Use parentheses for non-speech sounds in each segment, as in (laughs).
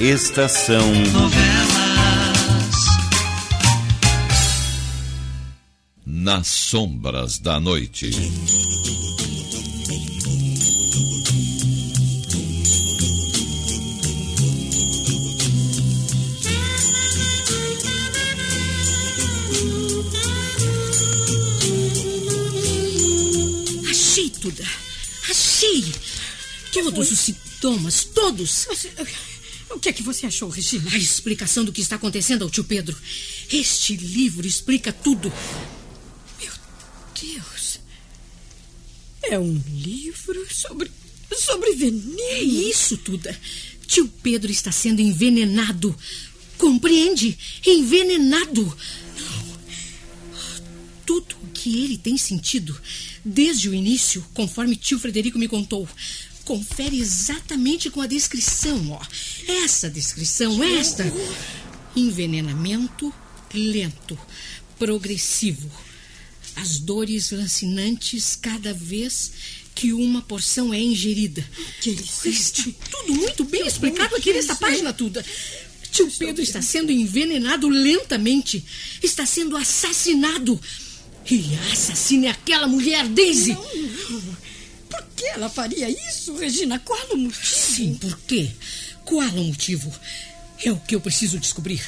Estação Novelas. Nas sombras da noite. Achei, Tuda. Achei. Todos os sintomas, todos. O que é que você achou, Regina? A explicação do que está acontecendo ao tio Pedro. Este livro explica tudo. Deus. É um livro sobre. sobre É veneno. isso, Tuda. Tio Pedro está sendo envenenado. Compreende? Envenenado. Tudo o que ele tem sentido, desde o início, conforme tio Frederico me contou, confere exatamente com a descrição, ó. Essa descrição, esta. Envenenamento lento, progressivo. As dores lancinantes cada vez que uma porção é ingerida. Que sente. tudo muito bem explicado aqui nesta página, Tuda. Tio Pedro está sendo envenenado lentamente. Está sendo assassinado. E a assassina é aquela mulher, Daisy. Por que ela faria isso, Regina? Qual o motivo? Sim, por quê? Qual o motivo? É o que eu preciso descobrir.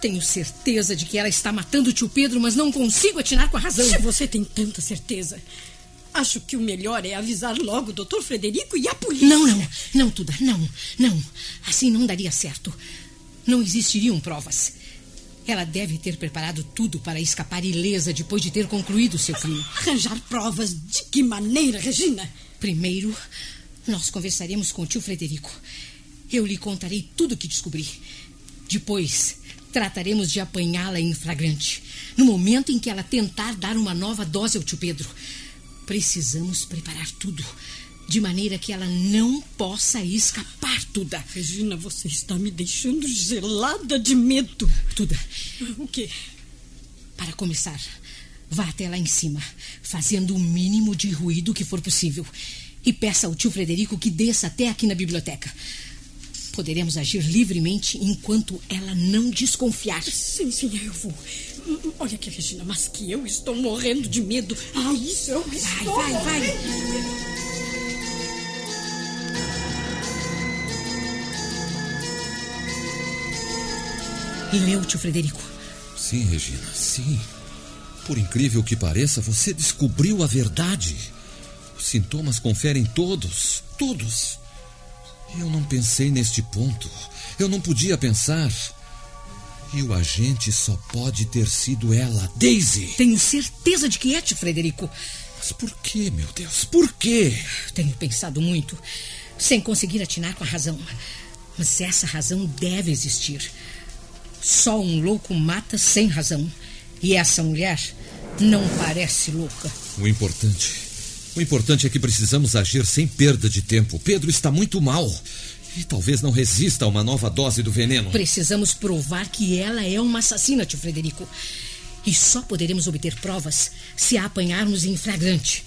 Tenho certeza de que ela está matando o tio Pedro, mas não consigo atinar com a razão. Se você tem tanta certeza, acho que o melhor é avisar logo o doutor Frederico e a polícia. Não, não, não, Tuda, não, não. Assim não daria certo. Não existiriam provas. Ela deve ter preparado tudo para escapar ilesa depois de ter concluído seu crime. Arranjar provas de que maneira, Regina? Primeiro, nós conversaremos com o tio Frederico. Eu lhe contarei tudo o que descobri. Depois, trataremos de apanhá-la em flagrante. No momento em que ela tentar dar uma nova dose ao tio Pedro. Precisamos preparar tudo. De maneira que ela não possa escapar, Tuda. Regina, você está me deixando gelada de medo. Tuda, O quê? para começar, vá até lá em cima, fazendo o mínimo de ruído que for possível. E peça ao tio Frederico que desça até aqui na biblioteca. Poderemos agir livremente enquanto ela não desconfiar. Sim, sim, eu vou. Olha aqui, Regina, mas que eu estou morrendo de medo. Ah, isso eu Vai, estou vai, vai. morrendo medo. Leu, tio Frederico. Sim, Regina, sim. Por incrível que pareça, você descobriu a verdade. Os sintomas conferem todos, todos. Eu não pensei neste ponto. Eu não podia pensar. E o agente só pode ter sido ela, Daisy. Tenho certeza de que é, tio Frederico. Mas por que, meu Deus? Por quê? Tenho pensado muito, sem conseguir atinar com a razão. Mas essa razão deve existir. Só um louco mata sem razão. E essa mulher não parece louca. O importante. O importante é que precisamos agir sem perda de tempo. Pedro está muito mal. E talvez não resista a uma nova dose do veneno. Precisamos provar que ela é uma assassina, tio Frederico. E só poderemos obter provas se a apanharmos em flagrante.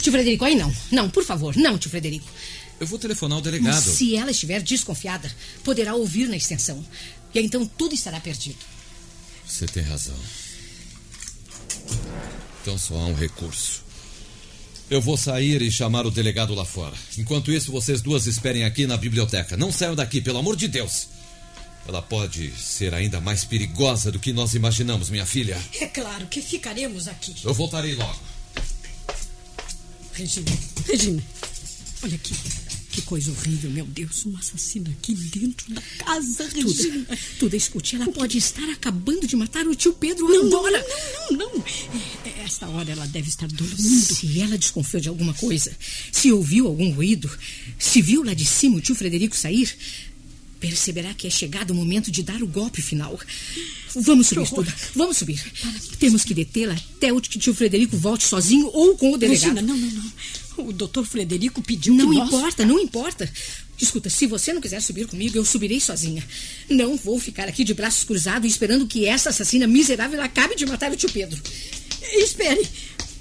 Tio Frederico, aí não. Não, por favor, não, tio Frederico. Eu vou telefonar ao Mas delegado. se ela estiver desconfiada, poderá ouvir na extensão. E então tudo estará perdido. Você tem razão. Então só há um recurso. Eu vou sair e chamar o delegado lá fora. Enquanto isso, vocês duas esperem aqui na biblioteca. Não saiam daqui, pelo amor de Deus. Ela pode ser ainda mais perigosa do que nós imaginamos, minha filha. É claro que ficaremos aqui. Eu voltarei logo. Regina, Regina, olha aqui. Que coisa horrível, meu Deus. Uma assassina aqui dentro da casa, Regina. Tudo, tudo, escute, ela pode estar acabando de matar o tio Pedro Não, agora. não, não, não. É, é, Esta hora ela deve estar dormindo. Se ela desconfiou de alguma coisa, se ouviu algum ruído, se viu lá de cima o tio Frederico sair, perceberá que é chegado o momento de dar o golpe final. Vamos subir, horror. Tuda. Vamos subir. Temos que detê-la até o tio Frederico volte sozinho ou com o delegado. Regina, não, não, não. O doutor Frederico pediu Não que nós... importa, não importa. Escuta, se você não quiser subir comigo, eu subirei sozinha. Não vou ficar aqui de braços cruzados esperando que essa assassina miserável acabe de matar o tio Pedro. Espere.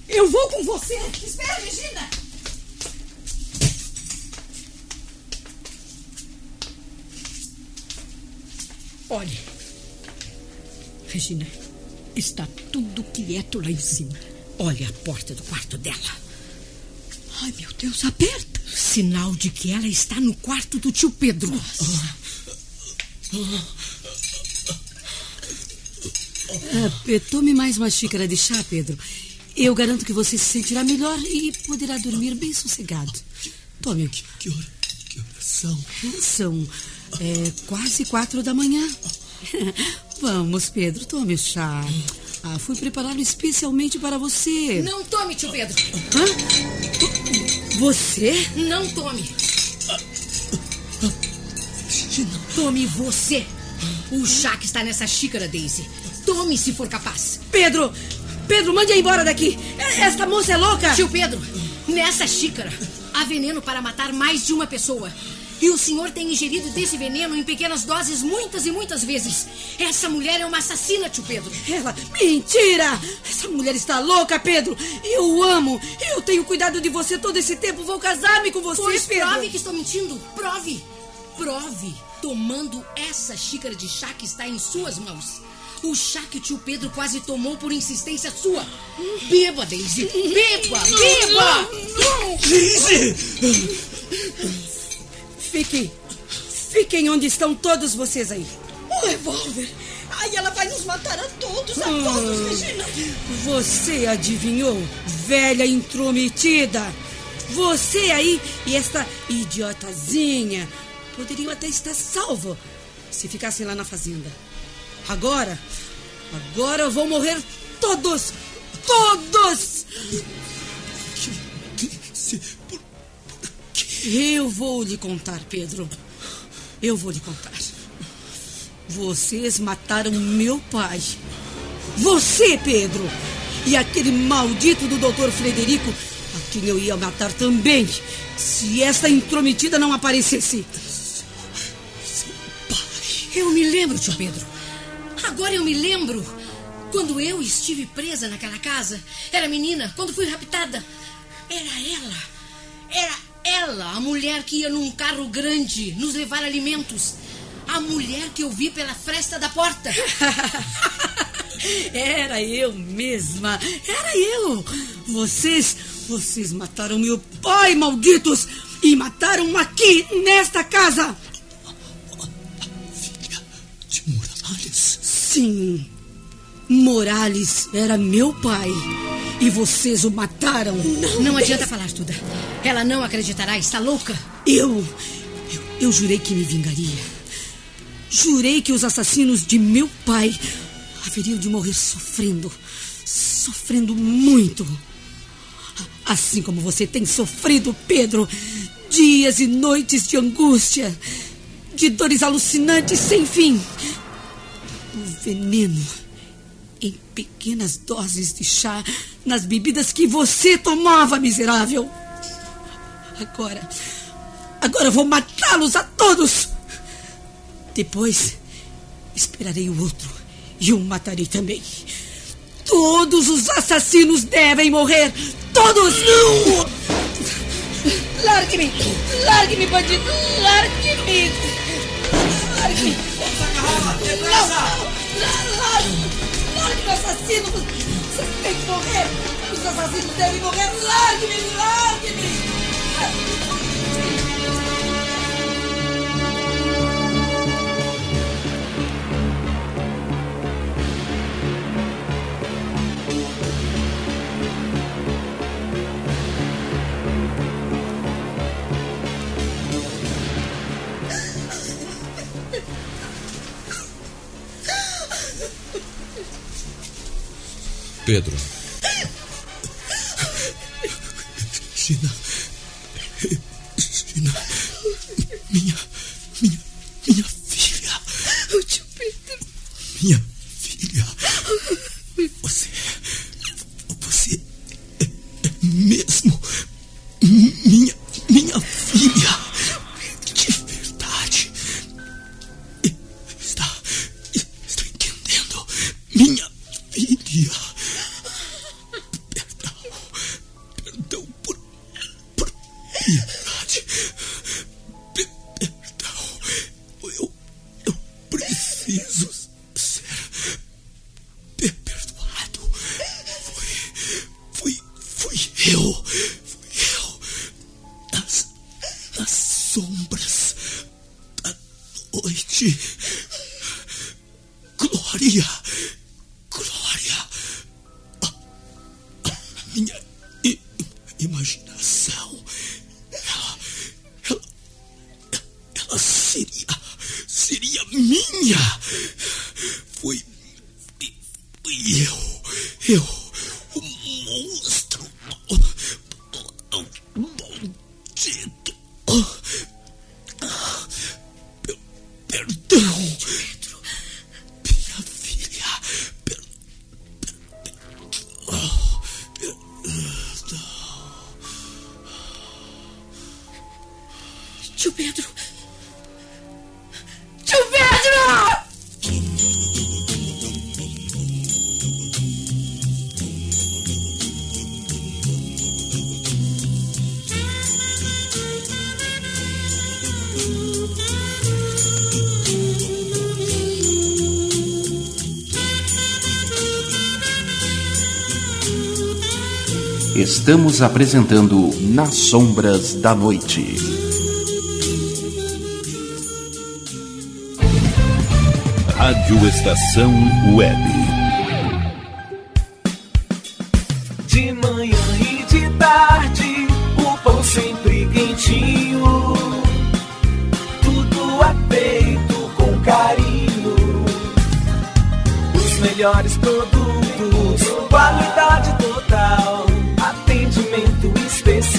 Eu vou com você. Espere, Regina. Olhe. Regina, está tudo quieto lá em cima. Olhe a porta do quarto dela. Ai, meu Deus, aperta. Sinal de que ela está no quarto do tio Pedro. Ah, tome mais uma xícara de chá, Pedro. Eu garanto que você se sentirá melhor e poderá dormir bem sossegado. Tome. Que, que, hora, que horas são? É, quase quatro da manhã. (laughs) Vamos, Pedro, tome o chá. Ah, fui prepará-lo especialmente para você. Não tome, tio Pedro. Hã? Você? Não tome. Tome você. O chá que está nessa xícara, Daisy. Tome se for capaz. Pedro! Pedro, mande-a embora daqui! Esta moça é louca! Tio Pedro, nessa xícara há veneno para matar mais de uma pessoa. E o senhor tem ingerido desse veneno em pequenas doses muitas e muitas vezes. Essa mulher é uma assassina, tio Pedro. Ela. Mentira! Essa mulher está louca, Pedro! Eu amo! Eu tenho cuidado de você todo esse tempo. Vou casar-me com você, Pois Pedro! prove que estou mentindo. Prove. Prove. Tomando essa xícara de chá que está em suas mãos. O chá que o tio Pedro quase tomou por insistência sua. Beba, Daisy. Beba, beba! Daisy! Fiquem. Fiquem onde estão todos vocês aí. O revólver! Ai, ela vai nos matar a todos, a todos, Regina! Você adivinhou, velha intrometida? Você aí e esta idiotazinha poderiam até estar salvo se ficassem lá na fazenda. Agora, agora vão morrer todos! Todos! Que, se, por, Eu vou lhe contar, Pedro. Eu vou lhe contar. Vocês mataram meu pai. Você, Pedro! E aquele maldito do doutor Frederico, a quem eu ia matar também, se esta intrometida não aparecesse. Eu me lembro, tio Pedro. Agora eu me lembro. Quando eu estive presa naquela casa, era menina, quando fui raptada. Era ela. Era ela, a mulher que ia num carro grande nos levar alimentos. A mulher que eu vi pela fresta da porta. (laughs) Era eu mesma. Era eu. Vocês, vocês mataram meu pai, malditos! E mataram aqui, nesta casa! filha de Morales. Sim. Morales era meu pai. E vocês o mataram. Não adianta falar, Tuda. Ela não acreditará, está louca. Eu, eu. Eu jurei que me vingaria. Jurei que os assassinos de meu pai haveriam de morrer sofrendo. Sofrendo muito. Assim como você tem sofrido, Pedro. Dias e noites de angústia. De dores alucinantes sem fim. O veneno em pequenas doses de chá nas bebidas que você tomava, miserável. Agora. Agora vou matá-los a todos. Depois, esperarei o outro e o matarei também. Todos os assassinos devem morrer. Todos! Não! Largue-me! Largue-me, bandido! Largue-me! Largue-me! Não! Largue! Largue-me, assassino! Você tem que morrer! Os assassinos devem morrer! Largue-me! Largue-me! Pedro, eu, Estamos apresentando Nas Sombras da Noite. Rádio Estação Web. De manhã e de tarde, o pão sempre quentinho. Tudo é feito com carinho. Os melhores produtos, qualidade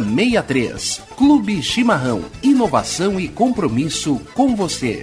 7063. Clube Chimarrão. Inovação e compromisso com você.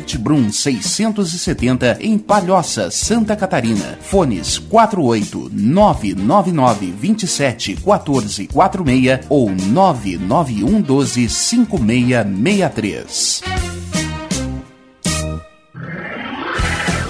Guedert Brum 670 em Palhoça, Santa Catarina. Fones 48 999 27 14 46 ou 991 12 5663.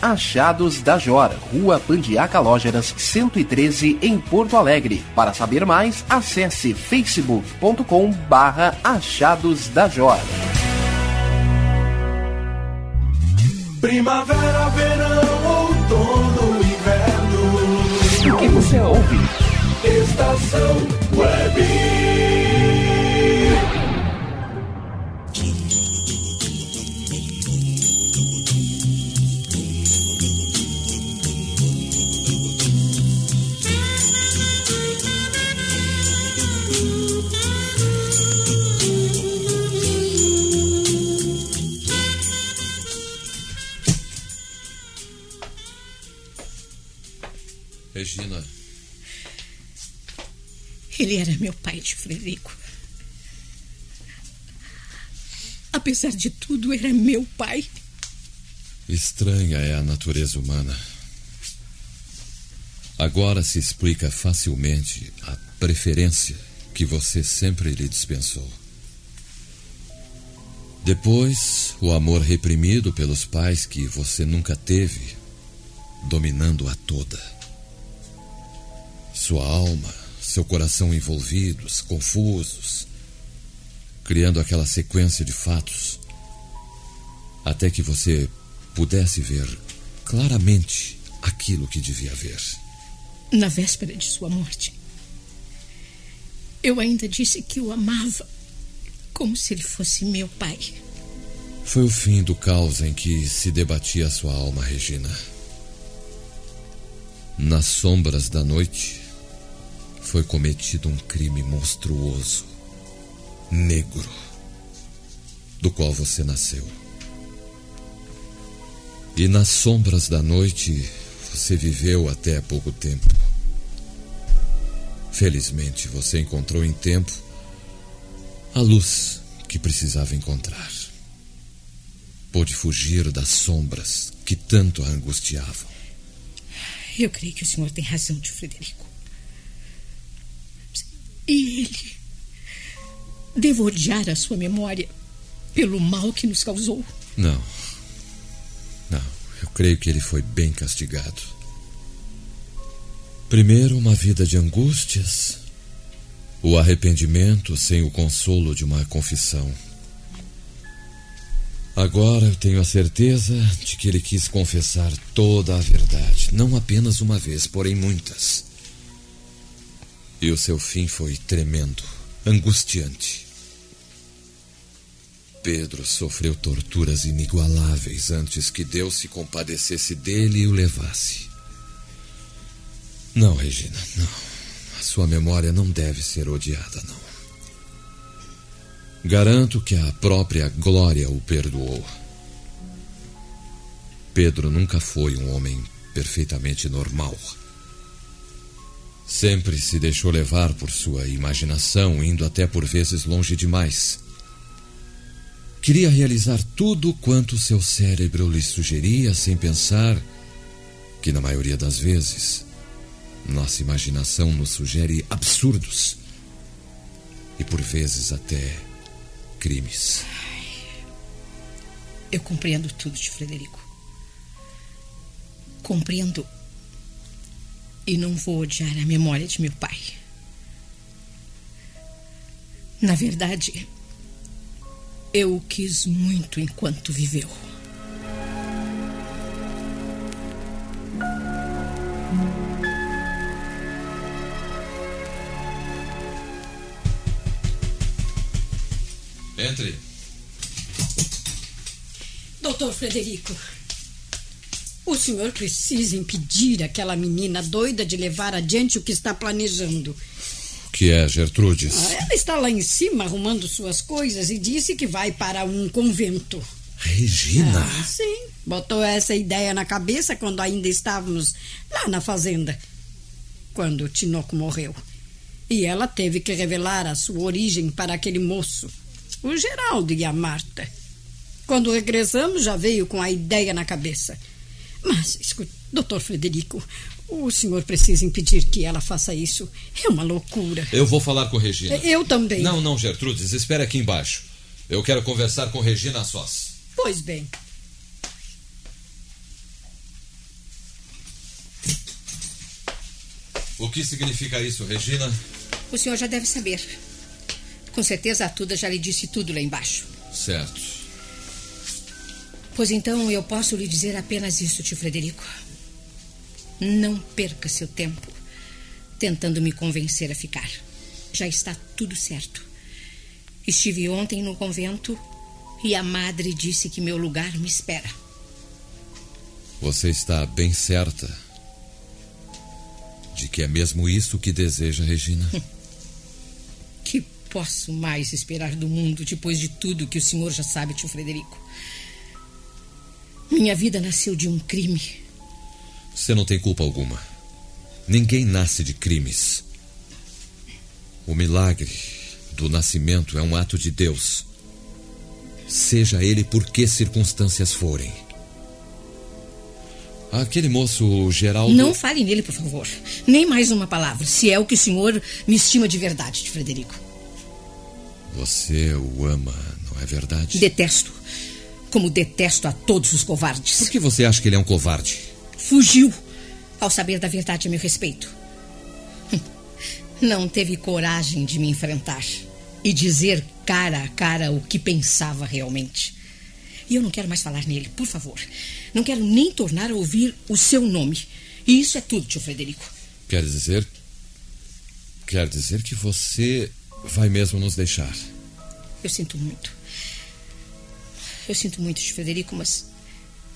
Achados da Jor, Rua Pandiaca Lógeras, 113, em Porto Alegre. Para saber mais, acesse facebook.com barra Achados da Jor. Primavera, verão, outono, inverno. O que você ouve? Estação Web. Tio Frederico. Apesar de tudo, era meu pai. Estranha é a natureza humana. Agora se explica facilmente a preferência que você sempre lhe dispensou. Depois, o amor reprimido pelos pais que você nunca teve, dominando-a toda. Sua alma, seu coração envolvidos, confusos, criando aquela sequência de fatos, até que você pudesse ver claramente aquilo que devia ver. Na véspera de sua morte, eu ainda disse que o amava como se ele fosse meu pai. Foi o fim do caos em que se debatia sua alma, Regina. Nas sombras da noite, foi cometido um crime monstruoso, negro, do qual você nasceu. E nas sombras da noite, você viveu até pouco tempo. Felizmente, você encontrou em tempo a luz que precisava encontrar. Pôde fugir das sombras que tanto a angustiavam. Eu creio que o senhor tem razão, tio Frederico. E ele. Devo odiar a sua memória pelo mal que nos causou? Não. Não, eu creio que ele foi bem castigado. Primeiro, uma vida de angústias, o arrependimento sem o consolo de uma confissão. Agora eu tenho a certeza de que ele quis confessar toda a verdade, não apenas uma vez, porém muitas. E o seu fim foi tremendo, angustiante. Pedro sofreu torturas inigualáveis antes que Deus se compadecesse dele e o levasse. Não, Regina, não. A sua memória não deve ser odiada, não. Garanto que a própria glória o perdoou. Pedro nunca foi um homem perfeitamente normal. Sempre se deixou levar por sua imaginação, indo até por vezes longe demais. Queria realizar tudo quanto seu cérebro lhe sugeria, sem pensar que, na maioria das vezes, nossa imaginação nos sugere absurdos e, por vezes, até crimes. Eu compreendo tudo de Frederico. Compreendo e não vou odiar a memória de meu pai. Na verdade, eu o quis muito enquanto viveu. Entre. Doutor Frederico, o senhor precisa impedir aquela menina doida de levar adiante o que está planejando. O que é, Gertrudes? Ah, ela está lá em cima arrumando suas coisas e disse que vai para um convento. Regina? Ah, sim. Botou essa ideia na cabeça quando ainda estávamos lá na fazenda. Quando o Tinoco morreu. E ela teve que revelar a sua origem para aquele moço, o Geraldo e a Marta. Quando regressamos, já veio com a ideia na cabeça. Mas, escute, doutor Frederico, o senhor precisa impedir que ela faça isso. É uma loucura. Eu vou falar com Regina. Eu também. Não, não, Gertrudes, espere aqui embaixo. Eu quero conversar com Regina a sós. Pois bem. O que significa isso, Regina? O senhor já deve saber. Com certeza a Tuda já lhe disse tudo lá embaixo. Certo. Pois então eu posso lhe dizer apenas isso, tio Frederico. Não perca seu tempo. tentando me convencer a ficar. Já está tudo certo. Estive ontem no convento e a madre disse que meu lugar me espera. Você está bem certa de que é mesmo isso que deseja, Regina? que posso mais esperar do mundo depois de tudo que o senhor já sabe, tio Frederico? Minha vida nasceu de um crime. Você não tem culpa alguma. Ninguém nasce de crimes. O milagre do nascimento é um ato de Deus. Seja ele por que circunstâncias forem. Aquele moço Geraldo. Não fale nele, por favor. Nem mais uma palavra, se é o que o senhor me estima de verdade, de Frederico. Você o ama, não é verdade? Detesto. Como detesto a todos os covardes. Por que você acha que ele é um covarde? Fugiu ao saber da verdade a meu respeito. Não teve coragem de me enfrentar e dizer cara a cara o que pensava realmente. E eu não quero mais falar nele, por favor. Não quero nem tornar a ouvir o seu nome. E isso é tudo, tio Frederico. Quer dizer. Quer dizer que você vai mesmo nos deixar. Eu sinto muito. Eu sinto muito, Frederico, mas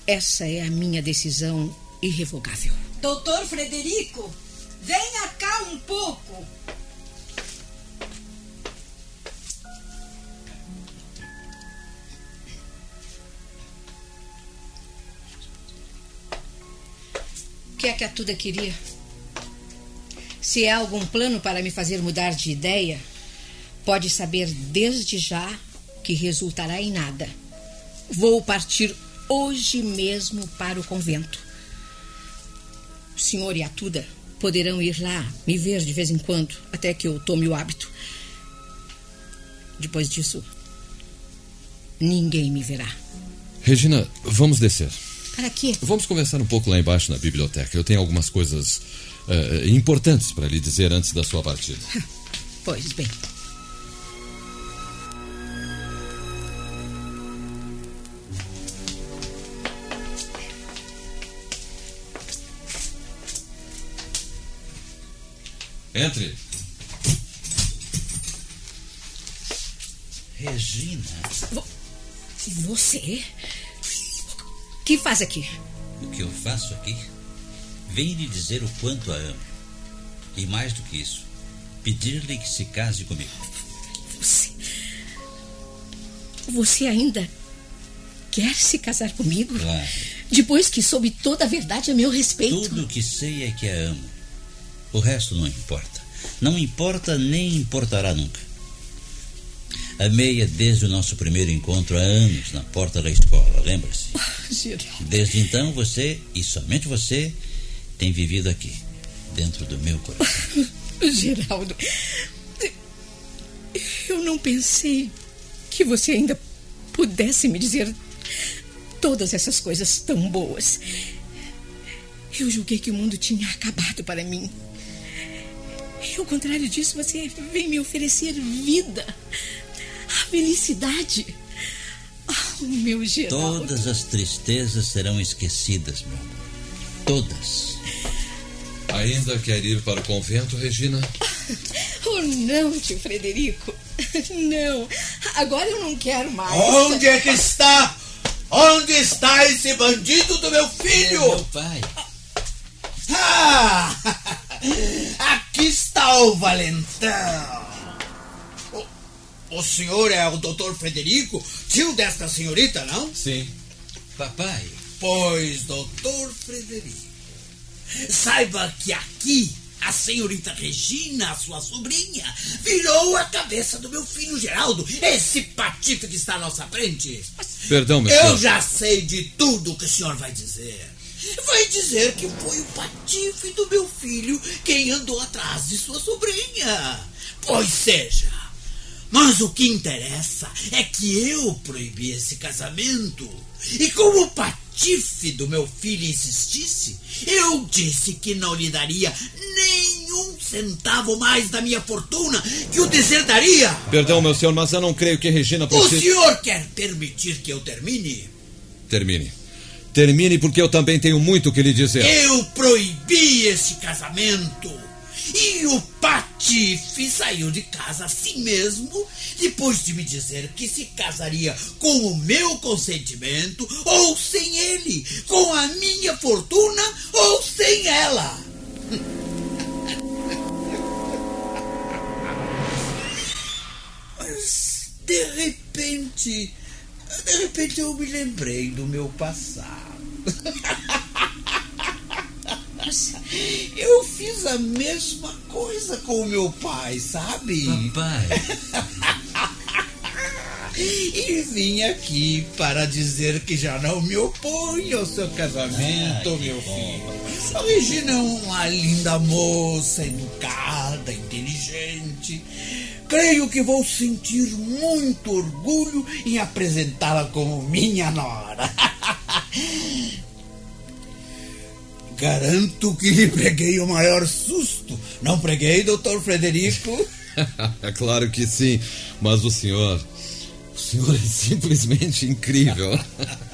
essa é a minha decisão irrevogável. Doutor Frederico, venha cá um pouco. O que é que a Tuda queria? Se há algum plano para me fazer mudar de ideia, pode saber desde já que resultará em nada. Vou partir hoje mesmo para o convento. O senhor e a Tuda poderão ir lá me ver de vez em quando, até que eu tome o hábito. Depois disso, ninguém me verá. Regina, vamos descer. Para quê? Vamos conversar um pouco lá embaixo na biblioteca. Eu tenho algumas coisas uh, importantes para lhe dizer antes da sua partida. (laughs) Pois bem. Entre. Regina. Você? O que faz aqui? O que eu faço aqui? Venho lhe dizer o quanto a amo. E mais do que isso, pedir-lhe que se case comigo. Você. Você ainda quer se casar comigo? Claro. Depois que soube toda a verdade a meu respeito. Tudo o que sei é que a amo. O resto não importa. Não importa nem importará nunca. Amei-a desde o nosso primeiro encontro há anos na porta da escola, lembra-se? (laughs) Desde então você, e somente você, tem vivido aqui, dentro do meu coração. (laughs) Geraldo, eu não pensei que você ainda pudesse me dizer todas essas coisas tão boas. Eu julguei que o mundo tinha acabado para mim. E ao contrário disso, você vem me oferecer vida, a felicidade. Oh, meu Geraldo. Todas as tristezas serão esquecidas, meu amor. Todas. Ainda quer ir para o convento, Regina? (laughs) Oh, não, tio Frederico. (laughs) Não. Agora eu não quero mais. Onde é que está? Onde está esse bandido do meu filho? É meu pai. Ah! (laughs) Aqui está o valentão. O, o senhor é o doutor Frederico, tio desta senhorita, não? Sim. Papai. Pois, doutor Frederico, saiba que aqui a senhorita Regina, sua sobrinha, virou a cabeça do meu filho Geraldo, esse patife que está à nossa frente. Perdão, meu Eu senhor. já sei de tudo o que o senhor vai dizer. Vai dizer que foi o patife do meu filho quem andou atrás de sua sobrinha. Pois seja. Mas o que interessa é que eu proibi esse casamento. E como o patife do meu filho insistisse, eu disse que não lhe daria nenhum centavo mais da minha fortuna que o deserdaria. Perdão, meu senhor, mas eu não creio que Regina O senhor quer permitir que eu termine? Termine. Termine, porque eu também tenho muito o que lhe dizer. Eu proibi esse casamento. E o Patife saiu de casa assim mesmo, depois de me dizer que se casaria com o meu consentimento ou sem ele, com a minha fortuna ou sem ela. (laughs) Mas de repente, de repente eu me lembrei do meu passado. (laughs) Eu fiz a mesma coisa com o meu pai, sabe? Papai. (laughs) E vim aqui para dizer que já não me oponho ao seu casamento, Ah, meu filho. A Regina é uma linda moça, educada, inteligente. Creio que vou sentir muito orgulho em apresentá-la como minha nora. (laughs) Garanto que lhe preguei o maior susto. Não preguei, doutor Frederico? é (laughs) claro que sim, mas o senhor. O senhor (laughs) é simplesmente incrível.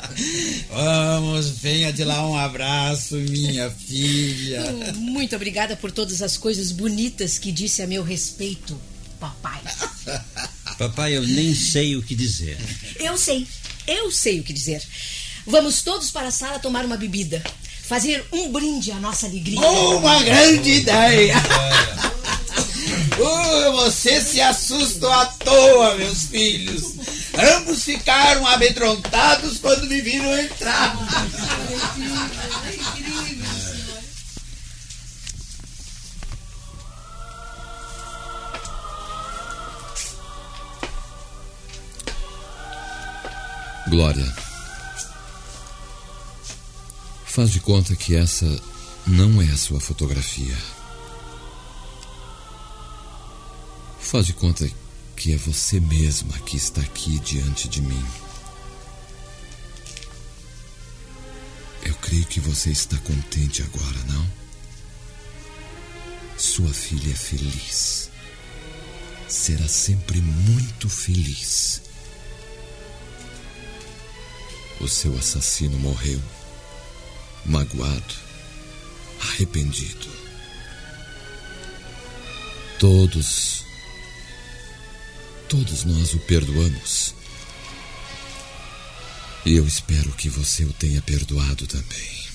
(laughs) Vamos, venha de lá um abraço, minha filha. Muito obrigada por todas as coisas bonitas que disse a meu respeito, papai. (laughs) Papai, eu nem sei o que dizer. Eu sei, eu sei o que dizer. Vamos todos para a sala tomar uma bebida. Fazer um brinde à nossa alegria. Uma grande ideia! Uh, você se assustou à toa, meus filhos. Ambos ficaram amedrontados quando me viram entrar. Glória. Faz de conta que essa não é a sua fotografia. Faz de conta que é você mesma que está aqui diante de mim. Eu creio que você está contente agora, não? Sua filha é feliz. Será sempre muito feliz. O seu assassino morreu, magoado, arrependido. Todos, todos nós o perdoamos. E eu espero que você o tenha perdoado também.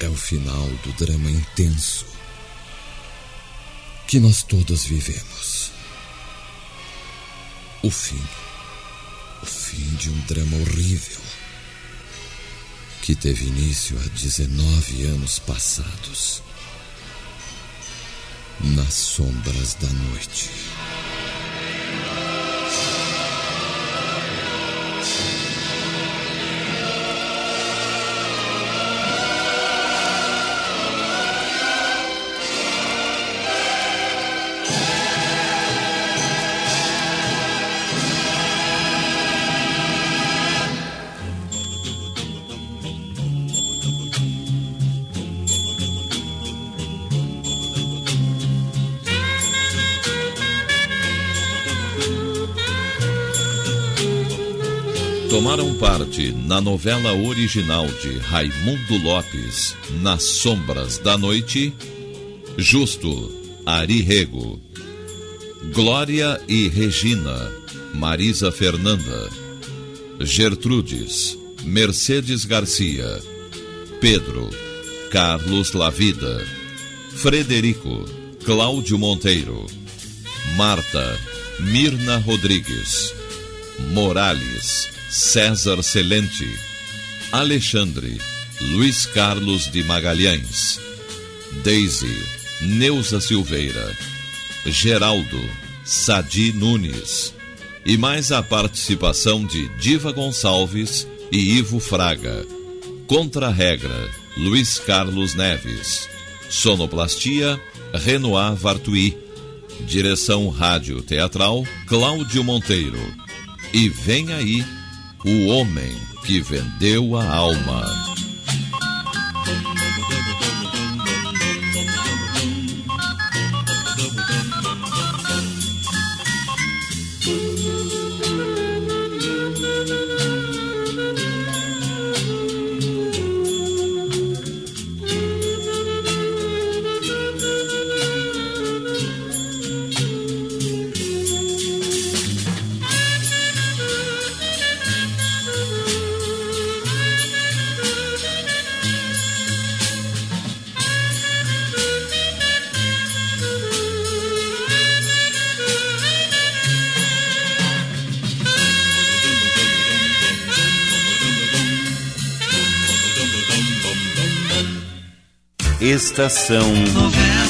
É o final do drama intenso que nós todos vivemos. O fim o fim de um drama horrível que teve início há 19 anos passados nas sombras da noite. Na novela original de Raimundo Lopes, Nas Sombras da Noite, Justo, Ari Rego, Glória e Regina, Marisa Fernanda, Gertrudes, Mercedes Garcia, Pedro, Carlos Lavida, Frederico, Cláudio Monteiro, Marta, Mirna Rodrigues, Morales, César Celente, Alexandre, Luiz Carlos de Magalhães, Daisy, Neuza Silveira, Geraldo, Sadi Nunes, e mais a participação de Diva Gonçalves e Ivo Fraga. Contra-regra, Luiz Carlos Neves. Sonoplastia, Renoir Vartui. Direção Rádio Teatral, Cláudio Monteiro. E vem aí o homem que vendeu a alma. Estação Novela.